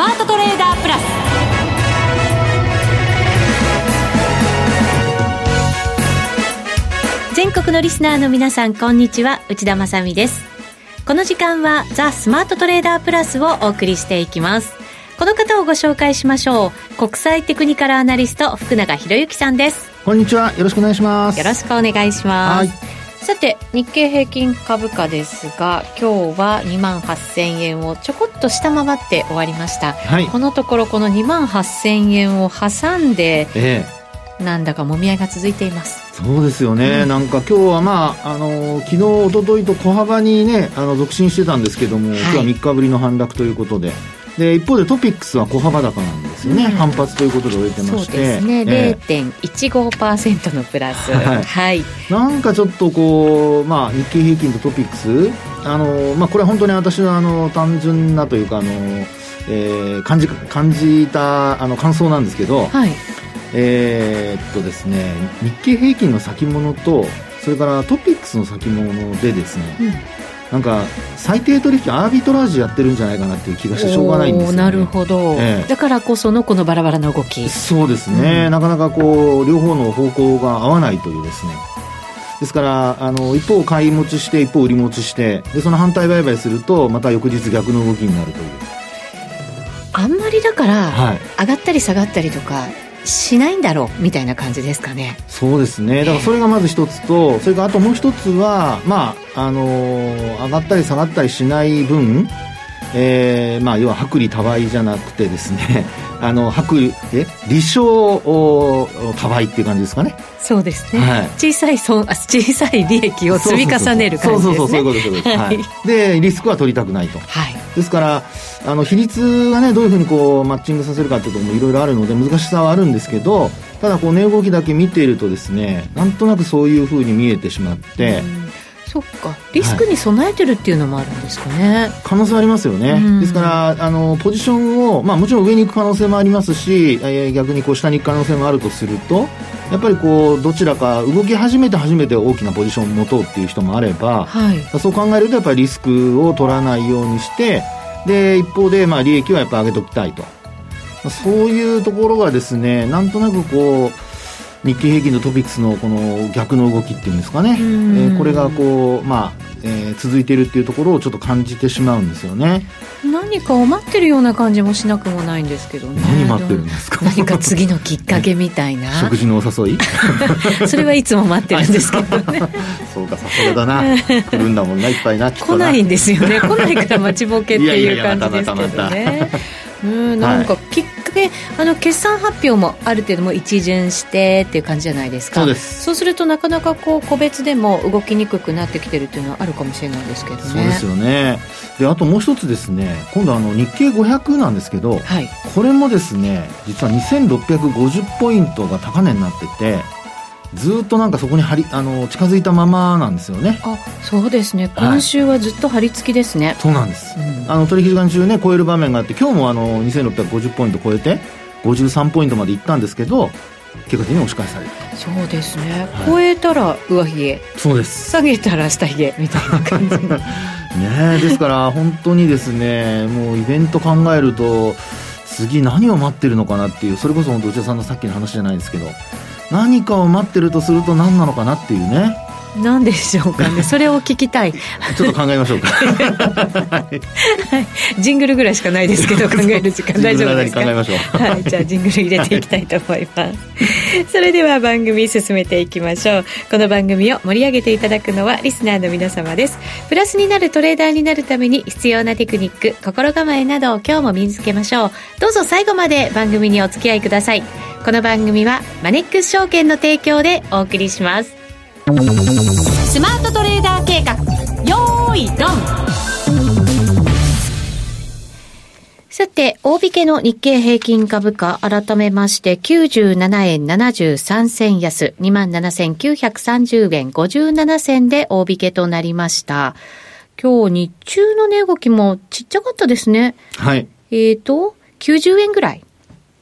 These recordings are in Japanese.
マートトレーダープラス。全国のリスナーの皆さんこんにちは。内田まさです。この時間はザ・スマートトレーダープラスをお送りしていきます。この方をご紹介しましょう。国際テクニカルアナリスト福永博之さんです。こんにちは。よろしくお願いします。よろしくお願いしますさて日経平均株価ですが今日は2万8000円をちょこっと下回って終わりました、はい、このところこの2万8000円を挟んで、ええ、なんだかもみ合いが続いています。そうですよね、うん、なんか今日はまあ、あの昨日一昨日と小幅にねあの続伸してたんですけども、はい、今日は3日ぶりの反落ということで。で一方でトピックスは小幅高なんですよね、うん、反発ということで終えてまして。そうですね、えー、0.15%のプラス、はい、はい、なんかちょっとこう、まあ、日経平均とトピックス。あの、まあ、これは本当に私のあの単純なというかあの、えー、感じ感じたあの感想なんですけど、はい、えー、っとですね日経平均の先物とそれからトピックスの先物でですね、うんなんか最低取引アービトラージやってるんじゃないかなっていう気がしてしょうがないんですよ、ね、なるほど、ええ、だからこそのこのバラバラな動き。そうですね、うん、なかなかこう両方の方向が合わないというですね。ですからあの一方買い持ちして一方売り持ちしてでその反対売買するとまた翌日逆の動きになるという。あんまりだから、はい、上がったり下がったりとかしないんだろうみたいな感じですかね。そうですね。だからそれがまず一つとそれからあともう一つはまああのー、上がったり下がったりしない分えーまあ、要は薄利多売じゃなくてですね あの薄え利少多売っていう感じですかね。そうですね、はい、小さい損小さい利益を積み重ねる感じですね。そうそうそうそういうことです、はい、でリスクは取りたくないと、はい、ですからあの比率がねどういうふうにこうマッチングさせるかっていうともいろいろあるので難しさはあるんですけどただこう値動きだけ見ているとですねなんとなくそういうふうに見えてしまって、そっか。リスクに備えてるっていうのもあるんですかね、はい、可能性ありますよね、うん、ですからあのポジションを、まあ、もちろん上に行く可能性もありますし、えー、逆にこう下に行く可能性もあるとするとやっぱりこうどちらか動き始めて初めて大きなポジションを持とうっていう人もあれば、はい、そう考えるとやっぱりリスクを取らないようにしてで一方でまあ利益はやっぱ上げておきたいと。そういうところがですねなんとなくこう日経平均とトピックスのこの逆の動きっていうんですかね、えー、これがこう、まあえー、続いているっていうところをちょっと感じてしまうんですよね。何かを待ってるような感じもしなくもないんですけどね。何待ってるんですか？何か次のきっかけみたいな。食事のお誘い？それはいつも待ってるんですけどね。そうかさすがだな。来るんだもんないっぱいな来ないんですよね。来ないから待ちぼけっていう感じですけどね。うんなんかきっであの決算発表もある程度も一巡してっていう感じじゃないですか。そうです。そうするとなかなかこう個別でも動きにくくなってきてるっていうのはあるかもしれないですけどね。そうですよね。であともう一つですね今度あの日経500なんですけど、はい、これもですね実は2650ポイントが高値になっててずっとなんかそこに張りあの近づいたままなんですよね。あそうですね。今週はずっと張り付きですね、はい、そうなんです、うん、あの取引時間中ね超える場面があって今日もあの2650ポイント超えて53ポイントまでいったんですけど結果的に押し返されるそうですね、はい、超えたら上髭。そうです。下げたら下髭みたいな感じ。ねですから本当にですねもうイベント考えると次何を待ってるのかなっていうそれこそ本当内田さんのさっきの話じゃないですけど何かを待ってるとすると何なのかなっていうね。何でしょうかね。それを聞きたい。ちょっと考えましょうか。はい、ジングルぐらいしかないですけど考える時間。大丈夫ですか？考えましょう。はい。じゃあジングル入れていきたいと思います。それでは番組進めていきましょう。この番組を盛り上げていただくのはリスナーの皆様です。プラスになるトレーダーになるために必要なテクニック心構えなどを今日も身につけましょう。どうぞ最後まで番組にお付き合いください。この番組はマネックス証券の提供でお送りしますスマートトレーダー計画よーいドンさて、大引けの日経平均株価、改めまして、97円73銭安、27,930円57銭で大引けとなりました。今日日中の値動きもちっちゃかったですね。はい。えっ、ー、と、90円ぐらい。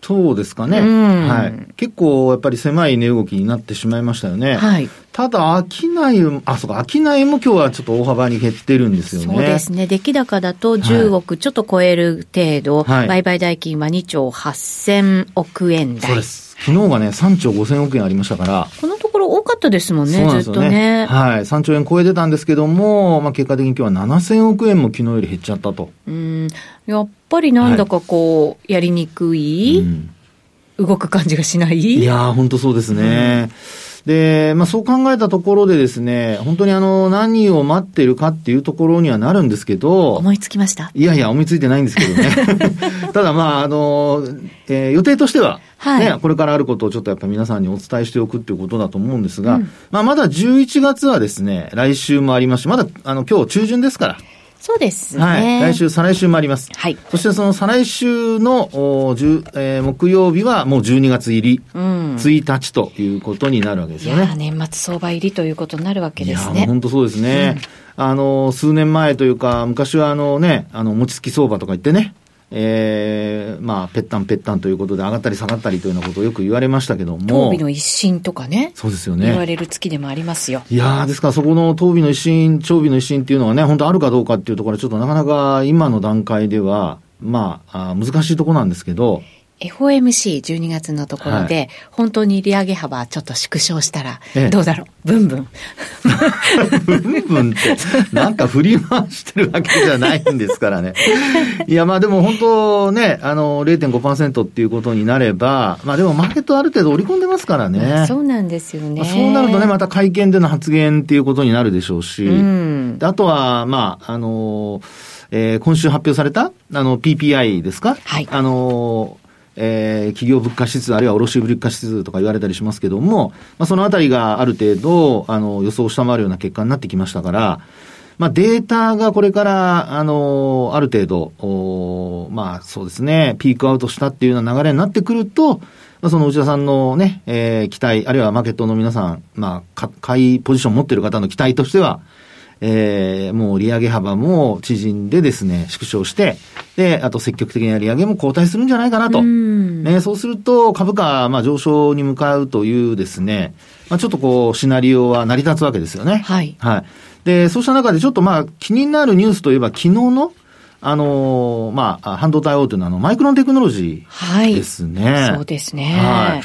そうですかね。はい。結構やっぱり狭い値動きになってしまいましたよね。はい。ただ、商い、あ、そうか、商いも今日はちょっと大幅に減ってるんですよね。そうですね。出来高だと10億ちょっと超える程度、はい、売買代金は2兆8000億円台。そうです。昨日がね、3兆5000億円ありましたから。このところ多かったですもんね、んねずっとね。はい。3兆円超えてたんですけども、まあ結果的に今日は7000億円も昨日より減っちゃったと。うん。やっぱりなんだかこう、やりにくい、うん、動く感じがしない？いやー、本当そうですね。うんで、まあそう考えたところでですね、本当にあの、何を待ってるかっていうところにはなるんですけど。思いつきましたいやいや、思いついてないんですけどね。ただまあ、あの、えー、予定としては、はい、ね、これからあることをちょっとやっぱ皆さんにお伝えしておくっていうことだと思うんですが、うん、まあまだ11月はですね、来週もありますし、まだあの今日中旬ですから。そうですね。はい。来週、再来週もあります。はい。そしてその再来週の、おえー、木曜日はもう12月入り、うん、1日ということになるわけですよね。年末相場入りということになるわけですね。本当そうですね。うん、あの、数年前というか、昔はあのね、あの、餅つき相場とか言ってね、えー、まあ、ぺったんぺったんということで上がったり下がったりというようなことをよく言われましたけども。当美の一新とかね。そうですよね。言われる月でもありますよ。いやですからそこの当美の一新、長美の一新っていうのはね、本当あるかどうかっていうところはちょっとなかなか今の段階では、まあ、あ難しいところなんですけど、FOMC12 月のところで、はい、本当に利上げ幅ちょっと縮小したら、どうだろう、ブンブン。ブンブンって、なんか振り回してるわけじゃないんですからね。いや、まあでも本当ね、あの、0.5%っていうことになれば、まあでもマーケットある程度織り込んでますからね。そうなんですよね。そうなるとね、また会見での発言っていうことになるでしょうし、うん、あとは、まあ、あの、えー、今週発表された、あの、PPI ですか？はい。あの、えー、企業物価指数、あるいは卸売価指数とか言われたりしますけども、まあ、そのあたりがある程度、あの、予想を下回るような結果になってきましたから、まあ、データがこれから、あの、ある程度、おまあ、そうですね、ピークアウトしたっていうような流れになってくると、まあ、その内田さんのね、えー、期待、あるいはマーケットの皆さん、まあ、買いポジション持ってる方の期待としては、えー、もう利上げ幅も縮んでですね、縮小して、で、あと積極的な利上げも後退するんじゃないかなと。ね、そうすると株価、まあ上昇に向かうというですね、まあちょっとこう、シナリオは成り立つわけですよね。はい。はい。で、そうした中でちょっとまあ気になるニュースといえば昨日の、あのー、まあ、半導体大手のあの、マイクロンテクノロジーですね。はい、そうですね。はい。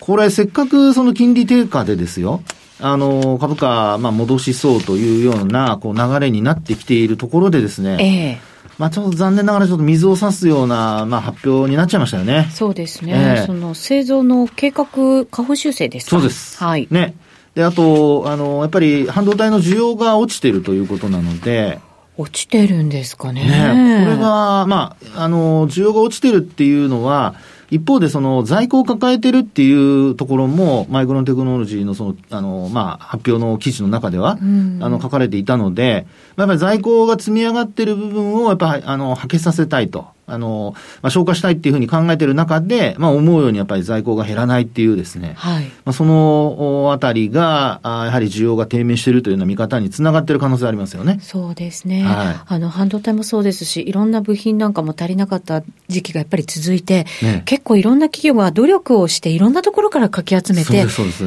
これ、せっかくその金利低下でですよ、あの、株価、まあ、戻しそうというような、こう、流れになってきているところでですね、ええまあ、ちょっと残念ながらちょっと水を差すような、まあ、発表になっちゃいましたよね。そうですね。えー、その製造の計画、下方修正ですか？そうです。はい。ね。で、あと、あの、やっぱり半導体の需要が落ちているということなので、落ちてるんですかね。ねこれが、まあ、あの、需要が落ちてるっていうのは、一方でその在庫を抱えてるっていうところも、マイクロンテクノロジーのその、あの、まあ、発表の記事の中では、うん、あの、書かれていたので、やっぱり在庫が積み上がってる部分を、やっぱり、あの、はけさせたいと。あの、まあ、消化したいっていうふうに考えている中で、まあ、思うようにやっぱり在庫が減らないっていうですね、はい。まあ、そのあたりが、あやはり需要が低迷しているというような見方につながっている可能性ありますよね。そうですね。はい。あの、半導体もそうですし、いろんな部品なんかも足りなかった時期がやっぱり続いて、ね、結構いろんな企業が努力をして、いろんなところからかき集めて、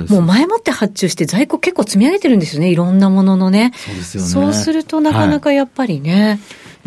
もう前もって発注して在庫結構積み上げてるんですよね、いろんなもののね。そうですよね。そうするとなかなかやっぱりね、はい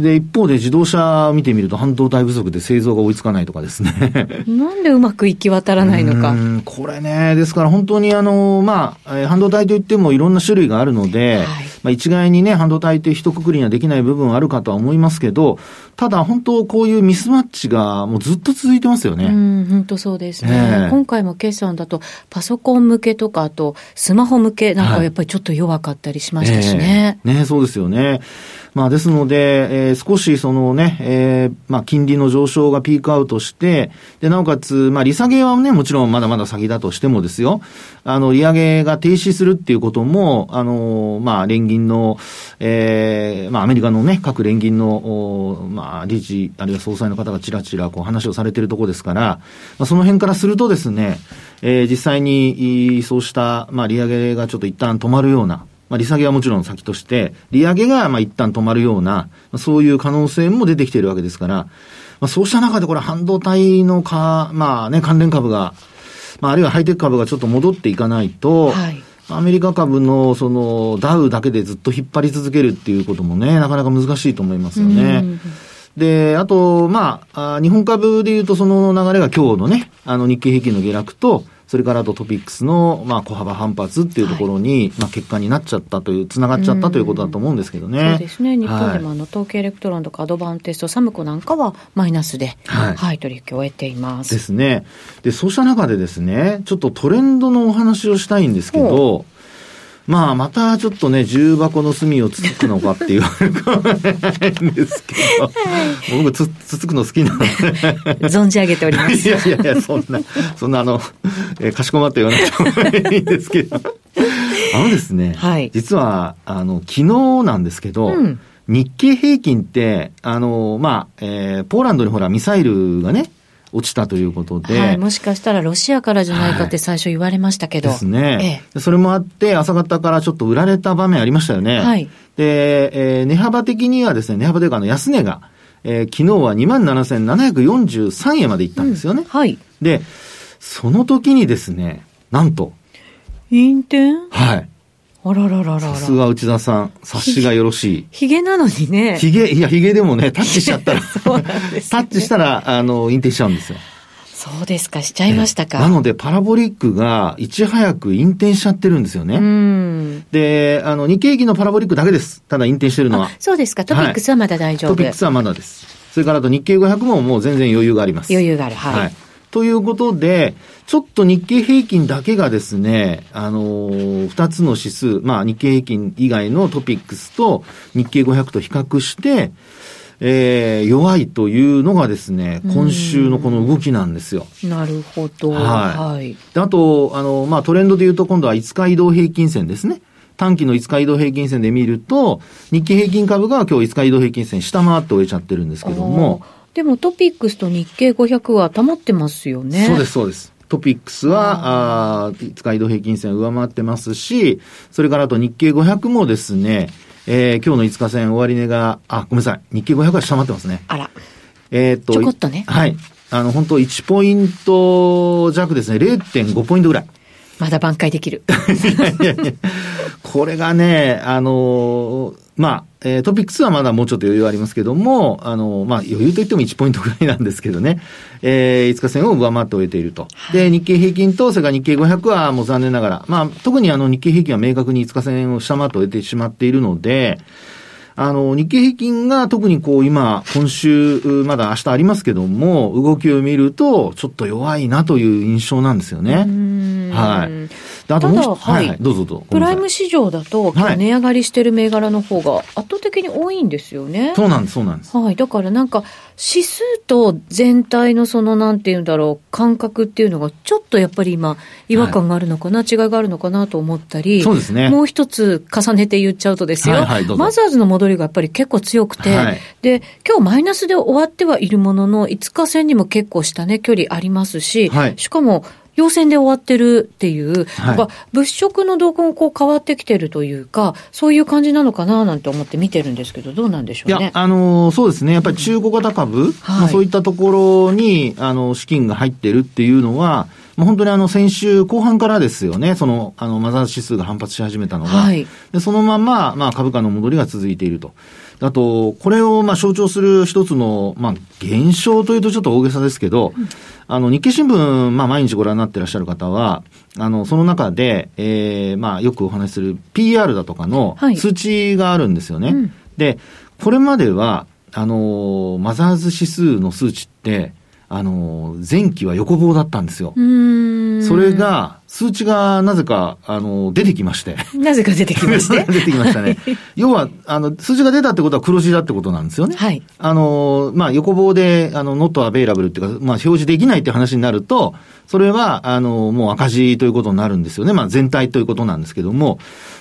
で、一方で自動車を見てみると半導体不足で製造が追いつかないとかですね。なんでうまく行き渡らないのか。これね、ですから本当にあの、まあ、半導体といってもいろんな種類があるので、はい、まあ一概にね、半導体って一括りにはできない部分はあるかとは思いますけど、ただ本当こういうミスマッチがもうずっと続いてますよね。うん、本当そうですね。えー、今回も決算だとパソコン向けとか、あとスマホ向けなんかやっぱりちょっと弱かったりしましたしね。はい、えー、ね、そうですよね。まあ、ですので、えー、少しそのね、えー、まあ、金利の上昇がピークアウトして、で、なおかつ、まあ、利下げはね、もちろんまだまだ先だとしてもですよ、あの、利上げが停止するっていうことも、あの、まあ、連銀銀の、えー、まあ、アメリカのね、各連銀の、まあ、理事、あるいは総裁の方がちらちらこう話をされているところですから、まあ、その辺からするとですね、えー、実際に、そうした、まあ、利上げがちょっと一旦止まるような、まあ、利下げはもちろん先として、利上げがまあ一旦止まるような、そういう可能性も出てきているわけですから、まあ、そうした中でこれ半導体のか、まあね、関連株が、まあ、あるいはハイテク株がちょっと戻っていかないと、はい。アメリカ株のそのダウだけでずっと引っ張り続けるっていうこともね、なかなか難しいと思いますよね。で、あと、まあ、日本株で言うとその流れが今日のね、あの日経平均の下落と、それからあとトピックスの、まあ、小幅反発っていうところに、はい、まあ、結果になっちゃったという、つながっちゃったということだと思うんですけどね。そうですね。日本でもあの、東京エレクトロンとかアドバンテスト、サムコなんかはマイナスで、はい、はい、取引を終えています。ですね。で、そうした中でですね、ちょっとトレンドのお話をしたいんですけど、まあ、またちょっとね、重箱の隅をつつくのかって言われるかもしれないんですけど、僕つ、つつくの好きなので。存じ上げております。いやいやいや、そんな、そんなあの、えー、かしこまって言わなくてもいいんですけど。あのですね、はい、実は、あの、昨日なんですけど、うん日経平均って、あの、まあ、えー、ポーランドにほら、ミサイルがね、落ちたということで、はい、もしかしたらロシアからじゃないかって最初言われましたけど。ですね、ええ、それもあって、朝方からちょっと売られた場面ありましたよね。はい。で、えー、値幅的にはですね、値幅というか、あの、安値が、えー、昨日は27,743円までいったんですよね。うん、はい。で、その時にですね、なんと。陰転？はい。あららららさすが内田さん、察しがよろしい。ヒゲなのにね。ヒゲ、いや、ヒゲでもね、タッチしちゃったら、ね、タッチしたら、あの、引転しちゃうんですよ。そうですか、しちゃいましたか。なので、パラボリックがいち早く引転しちゃってるんですよね。で、あの、日経平均のパラボリックだけです。ただ引転してるのは。そうですか、トピックスはまだ大丈夫、はい、トピックスはまだです。それからあと日経500ももう全然余裕があります。余裕がある、はい、はいということで、ちょっと日経平均だけがですね、あのー、二つの指数、まあ日経平均以外のトピックスと日経500と比較して、えー、弱いというのがですね、今週のこの動きなんですよ。なるほど。はい。はい、であと、あの、まあ、トレンドで言うと今度は5日移動平均線ですね。短期の5日移動平均線で見ると、日経平均株が今日5日移動平均線下回って終えちゃってるんですけども、でもトピックスと日経500は保ってますよね。そうです、そうです。トピックスは、あ5日移動平均線上回ってますし、それからあと日経500もですね、えー、今日の5日線終値が、あ、ごめんなさい。日経500は下回ってますね。あら。えっ、と。ちょこっとね。はい。あの、本当1ポイント弱ですね。0.5ポイントぐらい。まだ挽回できる。いやいやいやこれがね、あのー、まあ、えー、トピックスはまだもうちょっと余裕ありますけども、あの、まあ、余裕といっても1ポイントぐらいなんですけどね、えー、5日線を上回って終えていると。はい、で、日経平均と、それから日経500はもう残念ながら、まあ、特にあの、日経平均は明確に5日線を下回って終えてしまっているので、あの、日経平均が特にこう今、今週、まだ明日ありますけども、動きを見ると、ちょっと弱いなという印象なんですよね。はい。あともうはい、はい、どうぞどうぞ。プライム市場だと、値上がりしてる銘柄の方が圧倒的に多いんですよね。そうなんです、そうなんです。はい。だからなんか、指数と全体のその、なんていうんだろう、感覚っていうのが、ちょっとやっぱり今、違和感があるのかな、はい、違いがあるのかなと思ったり、そうですね。もう一つ重ねて言っちゃうとですよ、はいはい、マザーズの戻りがやっぱり結構強くて、はい、で、今日マイナスで終わってはいるものの、5日線にも結構下ね、距離ありますし、はい、しかも、陽線で終わってるっていう、はい、なんか物色の動向もこう変わってきてるというか、そういう感じなのかななんて思って見てるんですけど、どうなんでしょうね。いや、あのー、そうですね。やっぱり中古型株、うん、まあ、そういったところに、あの、資金が入ってるっていうのは、まあ、本当にあの、先週後半からですよね。その、あの、マザー指数が反発し始めたのが。はい、でそのまま、まあ、株価の戻りが続いていると。あと、これをまあ象徴する一つの、まあ、現象というとちょっと大げさですけど、あの、日経新聞、まあ、毎日ご覧になってらっしゃる方は、あの、その中で、ええー、まあ、よくお話しする PR だとかの数値があるんですよね。はいうん、で、これまでは、あの、マザーズ指数の数値って、あの、前期は横棒だったんですよ。それが、数値がなぜか、あの、出てきまして。なぜか出てきまして。出てきましたね。要は、あの、数字が出たってことは黒字だってことなんですよね。はい。あの、まあ、横棒で、あの、not available っていうか、まあ、表示できないって話になると、それは、あの、もう赤字ということになるんですよね。まあ、全体ということなんですけども。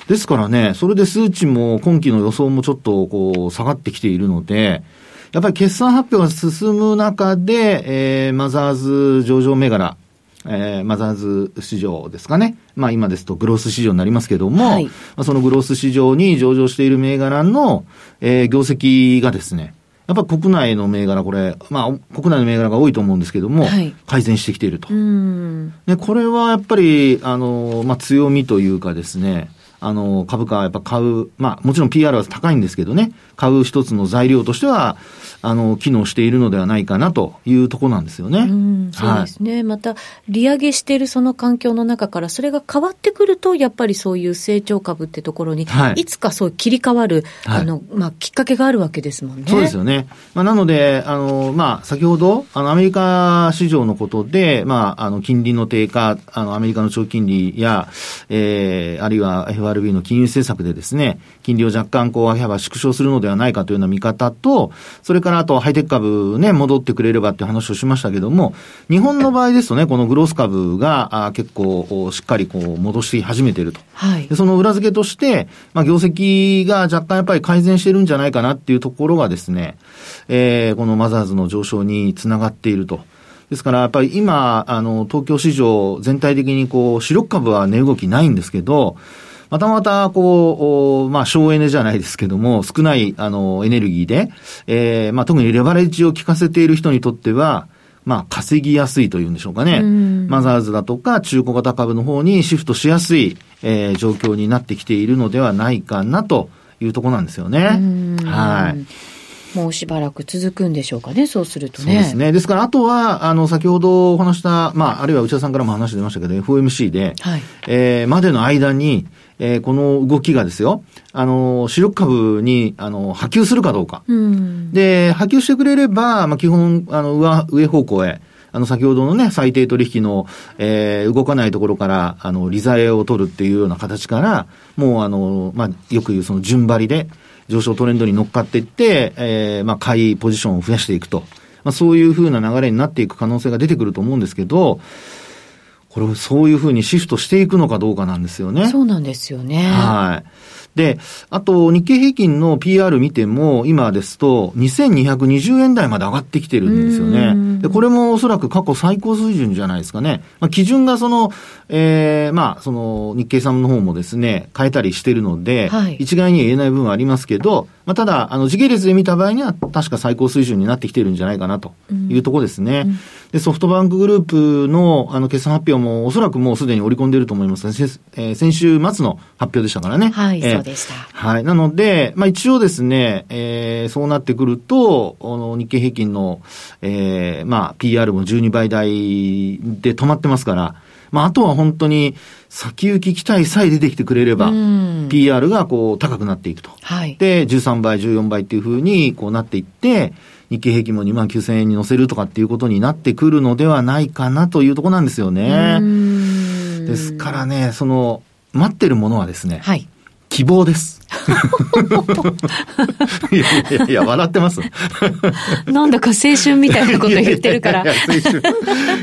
ですからね、それで数値も今期の予想もちょっと、こう、下がってきているので、やっぱり決算発表が進む中で、えー、マザーズ上場銘柄、えー、マザーズ市場ですかね。まあ今ですとグロース市場になりますけども、はい、まあ、そのグロース市場に上場している銘柄の、えー、業績がですね、やっぱ国内の銘柄、これ、まあ、国内の銘柄が多いと思うんですけども、はい、改善してきていると。で、これはやっぱり、あの、まあ、強みというかですね、あの、株価はやっぱ買う、まあ、もちろん PR は高いんですけどね、買う一つの材料としては、あの、機能しているのではないかなというところなんですよね。そうですね、はい、また、利上げしているその環境の中から、それが変わってくると、やっぱりそういう成長株ってところに、はい、いつかそう切り替わる、はい、あの、まあ、きっかけがあるわけですもんね。そうですよね。まあ、なので、あの、まあ、先ほど、あの、アメリカ市場のことで、まあ、あの、金利の低下、あの、アメリカの長期金利や、えー、あるいは FRB の金融政策でですね、金利を若干こう、上げ幅縮小するのではないかというような見方と、それからあとハイテク株ね、戻ってくれればっていう話をしましたけども、日本の場合ですとね、このグロース株があ結構しっかりこう戻し始めていると。はい、その裏付けとして、まあ業績が若干やっぱり改善してるんじゃないかなっていうところがですね、えー、このマザーズの上昇につながっていると。ですから、やっぱり今、あの、東京市場全体的にこう、主力株は値動きないんですけど、またまた、こう、まあ、省エネじゃないですけども、少ない、あの、エネルギーで、えー、まあ、特にレバレッジを効かせている人にとっては、まあ、稼ぎやすいというんでしょうかね。マザーズだとか中古型株の方にシフトしやすい、えー、状況になってきているのではないかなというところなんですよね。はい。もうしばらく続くんでしょうかね、そうするとね。そうですね。ですから、あとは、あの、先ほどお話した、まあ、あるいは内田さんからも話出ましたけど、FOMC で、はい、えー、までの間に、えー、この動きがですよ、あの、主力株に、あの、波及するかどうか。うん、で、波及してくれれば、まあ、基本、あの、上、上方向へ、あの、先ほどのね、最低取引の、えー、動かないところから、あの、利ざえを取るっていうような形から、もう、あの、まあ、よく言うその順張りで、上昇トレンドに乗っかっていって、えー、まあ、買いポジションを増やしていくと。まあ、そういうふうな流れになっていく可能性が出てくると思うんですけど、これをそういうふうにシフトしていくのかどうかなんですよね。そうなんですよね。はい。で、あと、日経平均の PR 見ても、今ですと、2220円台まで上がってきてるんですよね。で、これもおそらく過去最高水準じゃないですかね。まあ、基準がその、ええー、まあ、その、日経さんの方もですね、変えたりしてるので、はい、一概には言えない部分はありますけど、まあ、ただ、あの、時系列で見た場合には、確か最高水準になってきてるんじゃないかなというところですね。うん、で、ソフトバンクグループの、あの、決算発表も、おそらくもうすでに織り込んでいると思います、ね、えー、先週末の発表でしたからね。はい、えー、そうでした。はい。なので、まあ、一応ですね、えー、そうなってくると、あの、日経平均の、えー、まあ、PR も12倍台で止まってますから、まあ、あとは本当に先行き期待さえ出てきてくれれば、PR がこう高くなっていくと。はい、で、13倍、14倍っていうふうにこうなっていって、日経平均も2万9000円に乗せるとかっていうことになってくるのではないかなというところなんですよね。ですからね、その、待ってるものはですね、はい、希望です。いやいやいや、笑ってます。なんだか青春みたいなこと言ってるから。いやいや青春。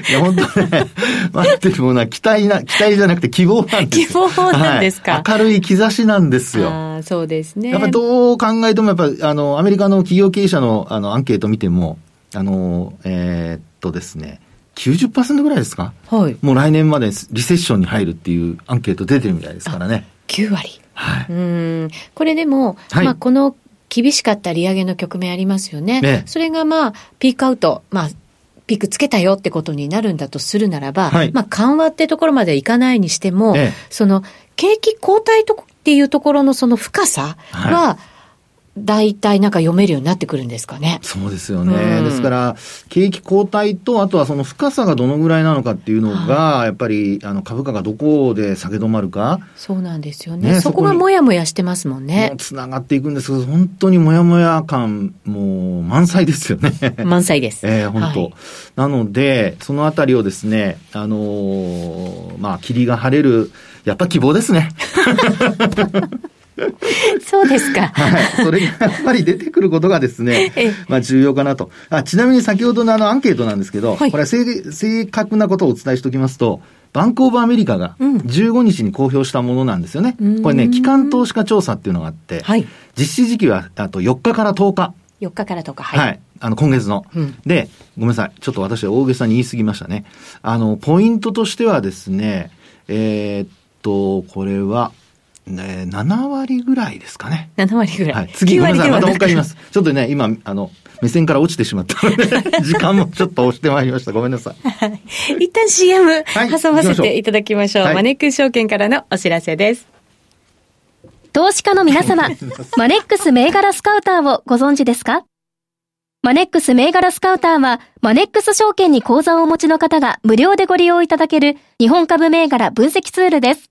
いや、本当ね、待ってるものは期待な、期待じゃなくて希望なんです希望なんですか、はい、明るい兆しなんですよ。あそうですね。やっぱどう考えても、やっぱあの、アメリカの企業経営者のあのアンケート見ても、あの、えー、っとですね、90%ぐらいですかはい。もう来年までリセッションに入るっていうアンケート出てるみたいですか？らね。9割。はい、うん。これでも、はい、まあ、この厳しかった利上げの局面ありますよね。ね。それがまあ、ピークアウト、まあ、ピークつけたよってことになるんだとするならば、はい、まあ、緩和ってところまでいかないにしても、その、景気後退とっていうところのその深さは、はい大体なんか読めるようになってくるんですかね。そうですよね。うん、ですから、景気後退と、あとはその深さがどのぐらいなのかっていうのが、やっぱりあの株価がどこで下げ止まるか。そうなんですよね。ねそこがもやもやしてますもんね。つながっていくんですけど、本当にもやもや感、もう満載ですよね。満載です。ええー、本当、はい、なので、そのあたりをですね、あのー、まあ、霧が晴れる、やっぱ希望ですね。そうですか。はい。それがやっぱり出てくることがですね、まあ重要かなと。あちなみに先ほどのあのアンケートなんですけど、はい、これは正確なことをお伝えしておきますと、バンクオブアメリカが15日に公表したものなんですよね。うん、これね、機関投資家調査っていうのがあって、はい、実施時期はあと4日から10日。4日から10日、はい。はい。あの、今月の、うん。で、ごめんなさい。ちょっと私は大げさに言い過ぎましたね。あの、ポイントとしてはですね、えー、っと、これは、ね、7割ぐらいですかね。7割ぐらい。はい。次、9割ごめんなさい。またもう一回言います。ちょっとね、今、あの、目線から落ちてしまったので、時間もちょっと押してまいりました。ごめんなさい。一旦 CM はい挟ませていただきましょう。はいマネックス証券からのお知らせです。投資家の皆様、マネックス銘柄スカウターをご存知ですか？マネックス銘柄スカウターは、マネックス証券に口座をお持ちの方が無料でご利用いただける日本株銘柄分析ツールです。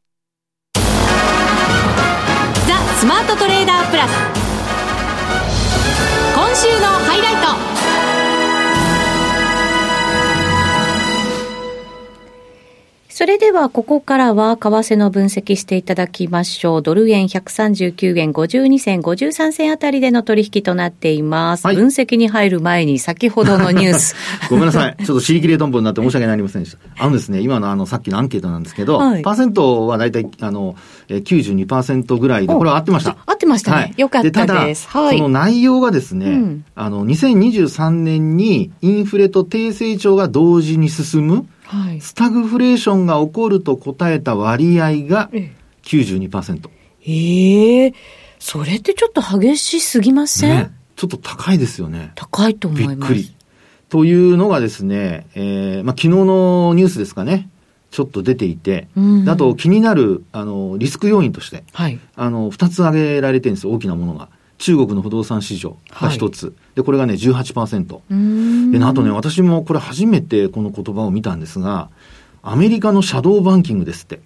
スマートトレーダープラス。今週のハイライト。それではここからは為替の分析していただきましょう。ドル円139円52銭53銭あたりでの取引となっています。はい分析に入る前に先ほどのニュース。ごめんなさい。ちょっと尻切れトンボになって申し訳ありませんでした。あのですね、今のあの、さっきのアンケートなんですけど、はいパーセントはだいたい、あの、えー92%ぐらいで、これは合ってました。合ってましたね。よかったただ、です。はい。その内容がですね、うんあの、2023年にインフレと低成長が同時に進む、はい。スタグフレーションが起こると答えた割合がえ92%。ええそれってちょっと激しすぎません、ね。ちょっと高いですよね。高いと思びいます。っくり。というのがですね、えーまあ、昨日のニュースですかね、ちょっと出ていて、うんあと気になる、あの、リスク要因として、はい。あの、二つ挙げられてるんですよ、大きなものが。中国の不動産市場が一つ。で、これがね、18%。うーんで、あとね、私もこれ初めてこの言葉を見たんですが、アメリカのシャドーバンキングですって。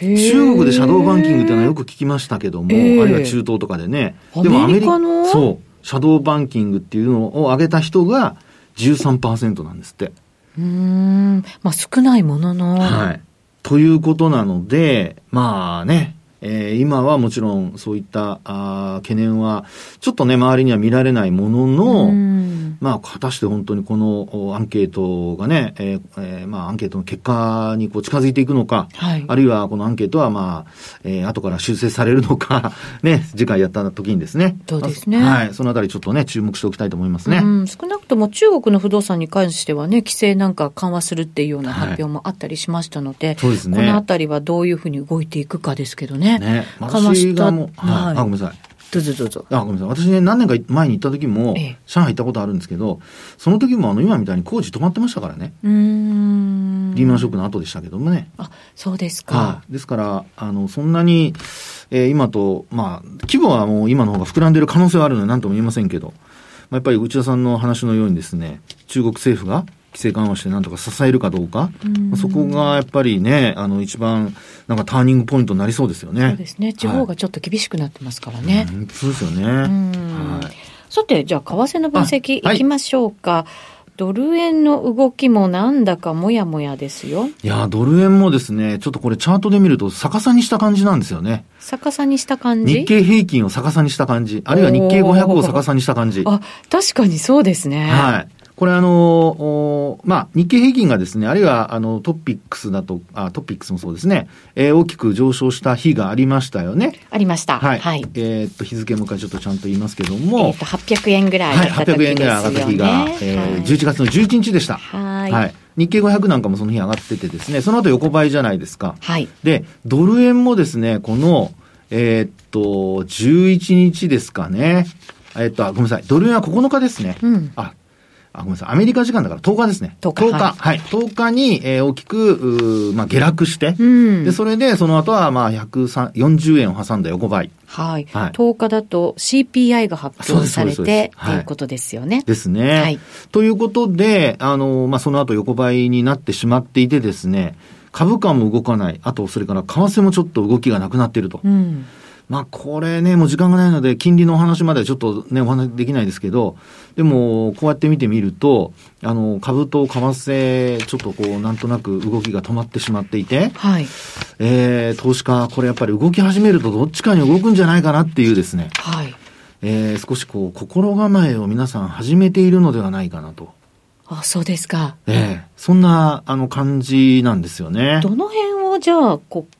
中国でシャドーバンキングっていうのはよく聞きましたけども、ええあるいは中東とかでね。アメリカの？そう、シャドーバンキングっていうのを挙げた人が13%なんですって。うーん。まあ少ないものの。はい。ということなので、まあね、えー今はもちろんそういったあー懸念は、ちょっとね、周りには見られないものの、うんまあ、果たして本当にこのおアンケートがね、えーえーまあ、アンケートの結果にこう近づいていくのか、はいあるいはこのアンケートはまあ、えー後から修正されるのか、ね、次回やった時にですね。そうですねはい。そのあたりちょっとね、注目しておきたいと思いますね。うん、少なくとも中国の不動産に関してはね、規制なんか緩和するっていうような発表もあったりしましたので、そうですねこのあたりはどういうふうに動いていくかですけどね。ね。緩和した私がもう、はい。はいあ、ごめんなさい。どうぞどうぞ。あ、ごめんなさい。私ね、何年か前に行った時もええ、上海行ったことあるんですけど、その時もあの、今みたいに工事止まってましたからね。うーん。リーマンショックの後でしたけどもね。あ、そうですか。はい。ですから、あの、そんなに、えー今と、まあ、規模はもう今の方が膨らんでる可能性はあるので何とも言えませんけど、まあ、やっぱり内田さんの話のようにですね、中国政府が規制緩和してなんとか支えるかどうか、まあそこがやっぱりね、あの、一番、なんかターニングポイントになりそうですよね。そうですね。地方がちょっと厳しくなってますからね。うんそうですよね。うんはい。さて、じゃあ、為替の分析いきましょうか。ドル円の動きもなんだかもやもやですよ。いや、ドル円もですね、ちょっとこれチャートで見ると逆さにした感じなんですよね。逆さにした感じ？日経平均を逆さにした感じ。あるいは日経500を逆さにした感じ。あ、確かにそうですね。はい。これあの、まあ、日経平均がですね、あるいはあのトピックスだと、あトピックスもそうですね、えー、大きく上昇した日がありましたよね。ありました。はい。はい、えー、っと、日付もう一回ちょっとちゃんと言いますけども。えっと、800円ぐらいね。はい、800円ぐらい上がった日が、えー、はい、11月の11日でした。はい。はい。日経500なんかもその日上がっててですね、その後横ばいじゃないですか。はい。で、ドル円もですね、この、えー、っと、11日ですかね。えっと、ごめんなさい。ドル円は9日ですね。うん。あ、あ、ごめんなさい。アメリカ時間だから10日ですね。10日。10日。はい。10日に、えー、大きく、まあ、下落して、うん、で、それで、その後は、まあ、140円を挟んだ横ばい。はい。はい、10日だと CPI が発表されて、ということですよね。ですね。はい。ということで、あの、まあ、その後横ばいになってしまっていてですね、株価も動かない。あと、それから為替もちょっと動きがなくなっていると。うんまあ、これね、もう時間がないので、金利のお話まではちょっとね、お話できないですけど、でも、こうやって見てみると、あの、株と為替、ちょっとこう、なんとなく動きが止まってしまっていて、はい。えー、投資家、これやっぱり動き始めるとどっちかに動くんじゃないかなっていうですね、はい。えー、少しこう、心構えを皆さん始めているのではないかなと。あ、そうですか。ええー、そんな、あの、感じなんですよね。どの辺を、じゃあ、こう、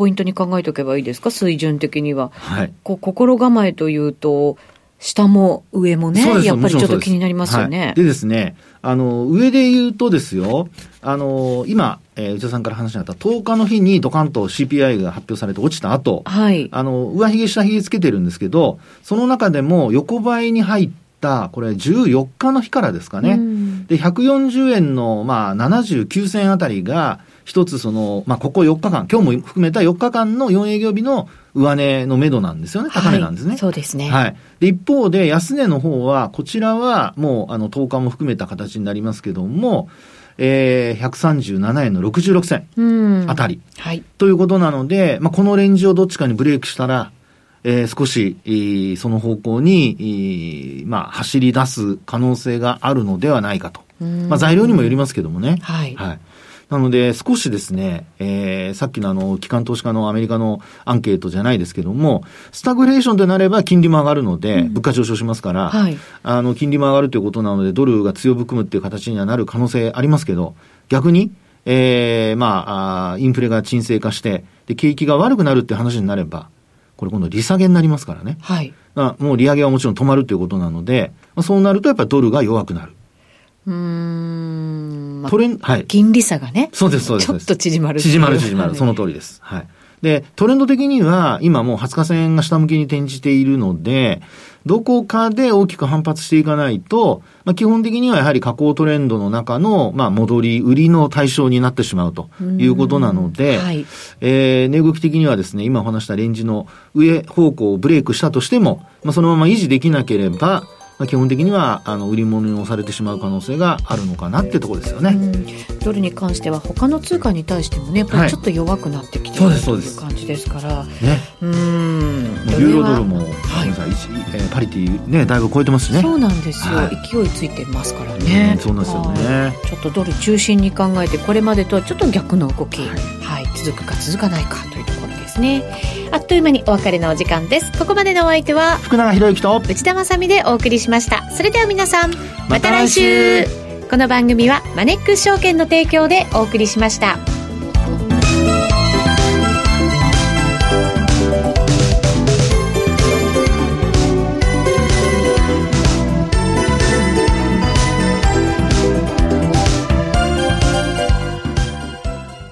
ポイントに考えておけばいいですか、水準的には。はい、こう心構えというと、下も上もね、やっぱりちょっと気になりますよね。はい、でですね、あの、上で言うとですよ、あの、今、えー、内田さんから話にあった10日の日にドカンと CPI が発表されて落ちた後、はい。あの、上髭下髭つけてるんですけど、その中でも横ばいに入った、これ14日の日からですかね。で、140円の、まあ、79銭あたりが、一つその、まあ、ここ4日間、今日も含めた4日間の4営業日の上値のめどなんですよね。高値なんですね。はい、そうですね。はい。で、一方で、安値の方は、こちらはもう、あの、10日も含めた形になりますけども、えー、137円の66銭あたり。はい。ということなので、まあ、このレンジをどっちかにブレイクしたら、えー、少し、えー、その方向に、えー、まあ、走り出す可能性があるのではないかと。まあ、材料にもよりますけどもね。はい。はい。なので、少しですね、えー、さっきのあの、機関投資家のアメリカのアンケートじゃないですけども、スタグレーションとなれば金利も上がるので、物価上昇しますから、はい、あの、金利も上がるということなので、ドルが強含むっていう形にはなる可能性ありますけど、逆に、えー、まあ、インフレが沈静化して、で、景気が悪くなるって話になれば、これ今度利下げになりますからね。はい。もう利上げはもちろん止まるということなので、そうなるとやっぱりドルが弱くなる。うん、まあ、トレン、はい。金利差がね。そうです、そうです。ちょっと縮まる。縮まる、縮まる。その通りです。はい。で、トレンド的には、今もう20日線が下向きに転じているので、どこかで大きく反発していかないと、まあ、基本的にはやはり下降トレンドの中の、まあ、戻り、売りの対象になってしまうということなので、はい、えー、値動き的にはですね、今お話したレンジの上方向をブレイクしたとしても、まあ、そのまま維持できなければ、まあ、基本的にはあの売り物に押されてしまう可能性があるのかなってところですよね、ドルに関しては他の通貨に対してもねやっぱりちょっと弱くなってきてる、はい、という感じですから。ね。うん。ユーロドルも、はい、えー、パリティねだいぶ超えてますね。そうなんですよ、はい、勢いついてますからね、そうなんですよね。ちょっとドル中心に考えてこれまでとはちょっと逆の動き、はい、はい、続くか続かないかというところですね。あっという間にお別れのお時間です。ここまでのお相手は福永博之と内田まさでお送りしました。それでは皆さんまた来週。この番組はマネックス証券の提供でお送りしました。